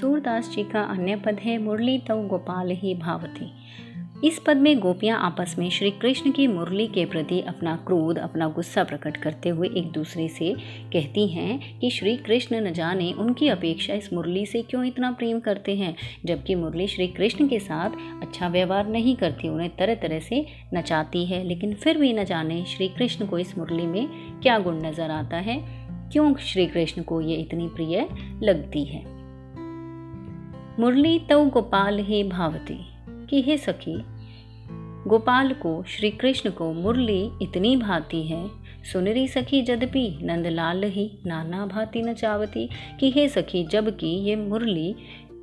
सूरदास जी का अन्य पद है मुरली तव गोपाल ही भावती इस पद में गोपियाँ आपस में श्री कृष्ण की मुरली के प्रति अपना क्रोध, अपना गुस्सा प्रकट करते हुए एक दूसरे से कहती हैं कि श्री कृष्ण न जाने उनकी अपेक्षा इस मुरली से क्यों इतना प्रेम करते हैं, जबकि मुरली श्री कृष्ण के साथ अच्छा व्यवहार नहीं करती, उन्हें तरह तरह से नचाती है। लेकिन फिर भी न जाने श्री कृष्ण को इस मुरली में क्या गुण नज़र आता है? क्यों श्री कृष्ण को ये इतनी प्रिय लगती है? मुरली तव गोपाल हे भावती कि हे सखी, गोपाल को श्री कृष्ण को मुरली इतनी भाती है। सुनरी सखी जदपि नंदलाल ही नाना भांति न चावती कि हे सखी, जबकि ये मुरली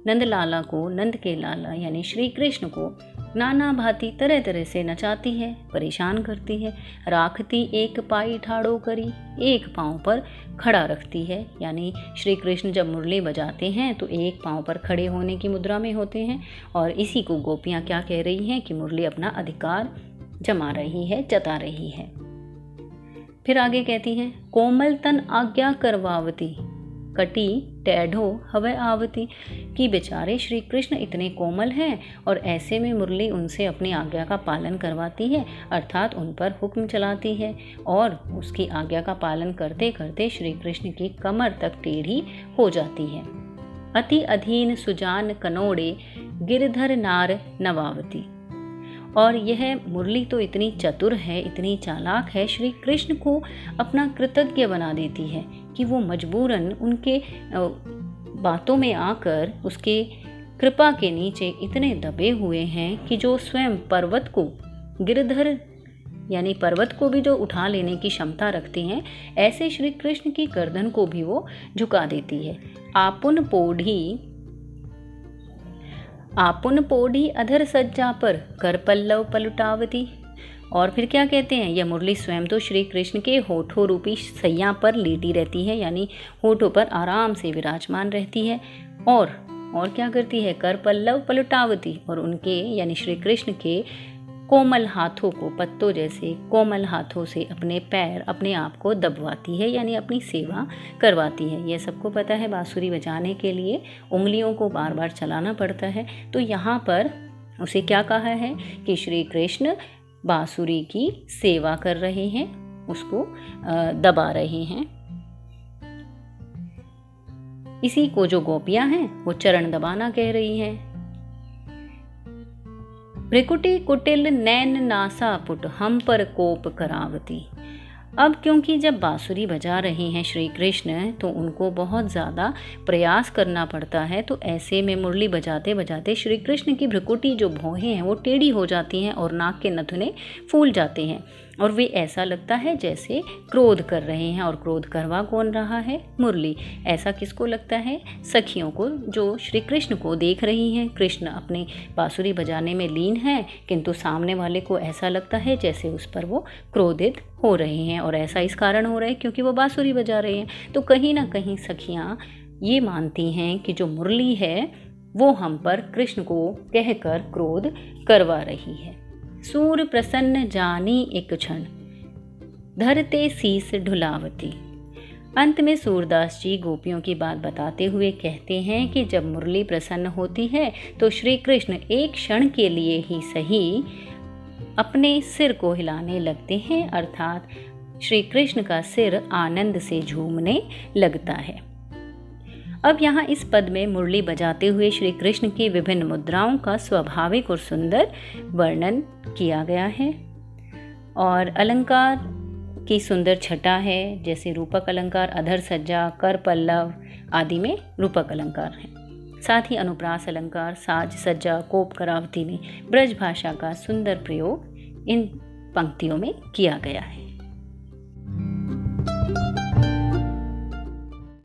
नंदलाला को नंद के लाला यानी श्री कृष्ण को नाना भांति तरह तरह से नचाती है, परेशान करती है, राखती एक पाई ठाड़ो करी, एक पाँव पर खड़ा रखती है। यानी श्री कृष्ण जब मुरली बजाते हैं तो एक पाँव पर खड़े होने की मुद्रा में होते हैं और इसी को गोपियाँ क्या कह रही हैं कि मुरली अपना अधिकार जमा रही है, जता रही है। फिर आगे कहती हैं, कोमल तन आज्ञा करवावती, कटी टेढ़ो हवे आवती। कि बेचारे श्री कृष्ण इतने कोमल हैं और ऐसे में मुरली उनसे अपनी आज्ञा का पालन करवाती है, अर्थात उन पर हुक्म चलाती है। और उसकी आज्ञा का पालन करते करते श्री कृष्ण की कमर तक टेढ़ी हो जाती है। अति अधीन सुजान कनोड़े, गिरधर नार नवावती। और यह मुरली तो इतनी चतुर है, इतनी चालाक है श्री कृष्ण को अपना कृतज्ञ बना देती है। कि वो मजबूरन उनके बातों में आकर उसके कृपा के नीचे इतने दबे हुए हैं कि जो स्वयं पर्वत को, गिरधर यानी पर्वत को भी जो उठा लेने की क्षमता रखते हैं, ऐसे श्री कृष्ण की गर्दन को भी वो झुका देती है। आपुन पोढ़ी आपुन पोढ़ी अधर सज्जा पर कर पल्लव पलुटावती। और फिर क्या कहते हैं, यह मुरली स्वयं तो श्री कृष्ण के होठों रूपी सैया पर लेटी रहती है, यानी होठों पर आराम से विराजमान रहती है। और और क्या करती है, कर पल्लव पलटावती और उनके, यानी श्री कृष्ण के कोमल हाथों को, पत्तों जैसे कोमल हाथों से अपने पैर अपने आप को दबवाती है, यानी अपनी सेवा करवाती है। यह सबको पता है, बाँसुरी बजाने के लिए उंगलियों को बार बार चलाना पड़ता है। तो यहाँ पर उसे क्या कहा है कि श्री कृष्ण बाँसुरी की सेवा कर रहे हैं, उसको दबा रहे हैं। इसी को जो गोपियाँ हैं, वो चरण दबाना कह रही हैं। भ्रिकुटी कुटिल नैन नासा पुट, हम पर कोप करावती। अब क्योंकि जब बांसुरी बजा रहे हैं श्री कृष्ण तो उनको बहुत ज़्यादा प्रयास करना पड़ता है। तो ऐसे में मुरली बजाते बजाते श्री कृष्ण की भ्रकुटी जो भौहें हैं, वो टेढ़ी हो जाती हैं और नाक के नथुने फूल जाते हैं। और वे ऐसा लगता है जैसे क्रोध कर रहे हैं और क्रोध करवा कौन रहा है? मुरली। ऐसा किसको लगता है? सखियों को, जो श्री कृष्ण को देख रही हैं। कृष्ण अपने बाँसुरी बजाने में लीन है, किंतु सामने वाले को ऐसा लगता है जैसे उस पर वो क्रोधित हो रहे हैं और ऐसा इस कारण हो रहा है क्योंकि वो बाँसुरी बजा रहे हैं। तो कहीं ना कहीं सखियाँ ये मानती हैं कि जो मुरली है, वो हम पर कृष्ण को कहकर क्रोध करवा रही है। सूर प्रसन्न जानी एक क्षण। धरते शीस ढुलावती। अंत में सूरदास जी गोपियों की बात बताते हुए कहते हैं कि जब मुरली प्रसन्न होती है तो श्री कृष्ण एक क्षण के लिए ही सही अपने सिर को हिलाने लगते हैं, अर्थात श्री कृष्ण का सिर आनंद से झूमने लगता है। अब यहाँ इस पद में मुरली बजाते हुए श्री कृष्ण की विभिन्न मुद्राओं का स्वाभाविक और सुंदर वर्णन किया गया है। और अलंकार की सुंदर छटा है, जैसे रूपक अलंकार, अधर सज्जा, कर पल्लव आदि में रूपक अलंकार है। साथ ही अनुप्रास अलंकार, साज सज्जा, कोप करावती में ब्रज भाषा का सुंदर प्रयोग इन पंक्तियों में किया गया है।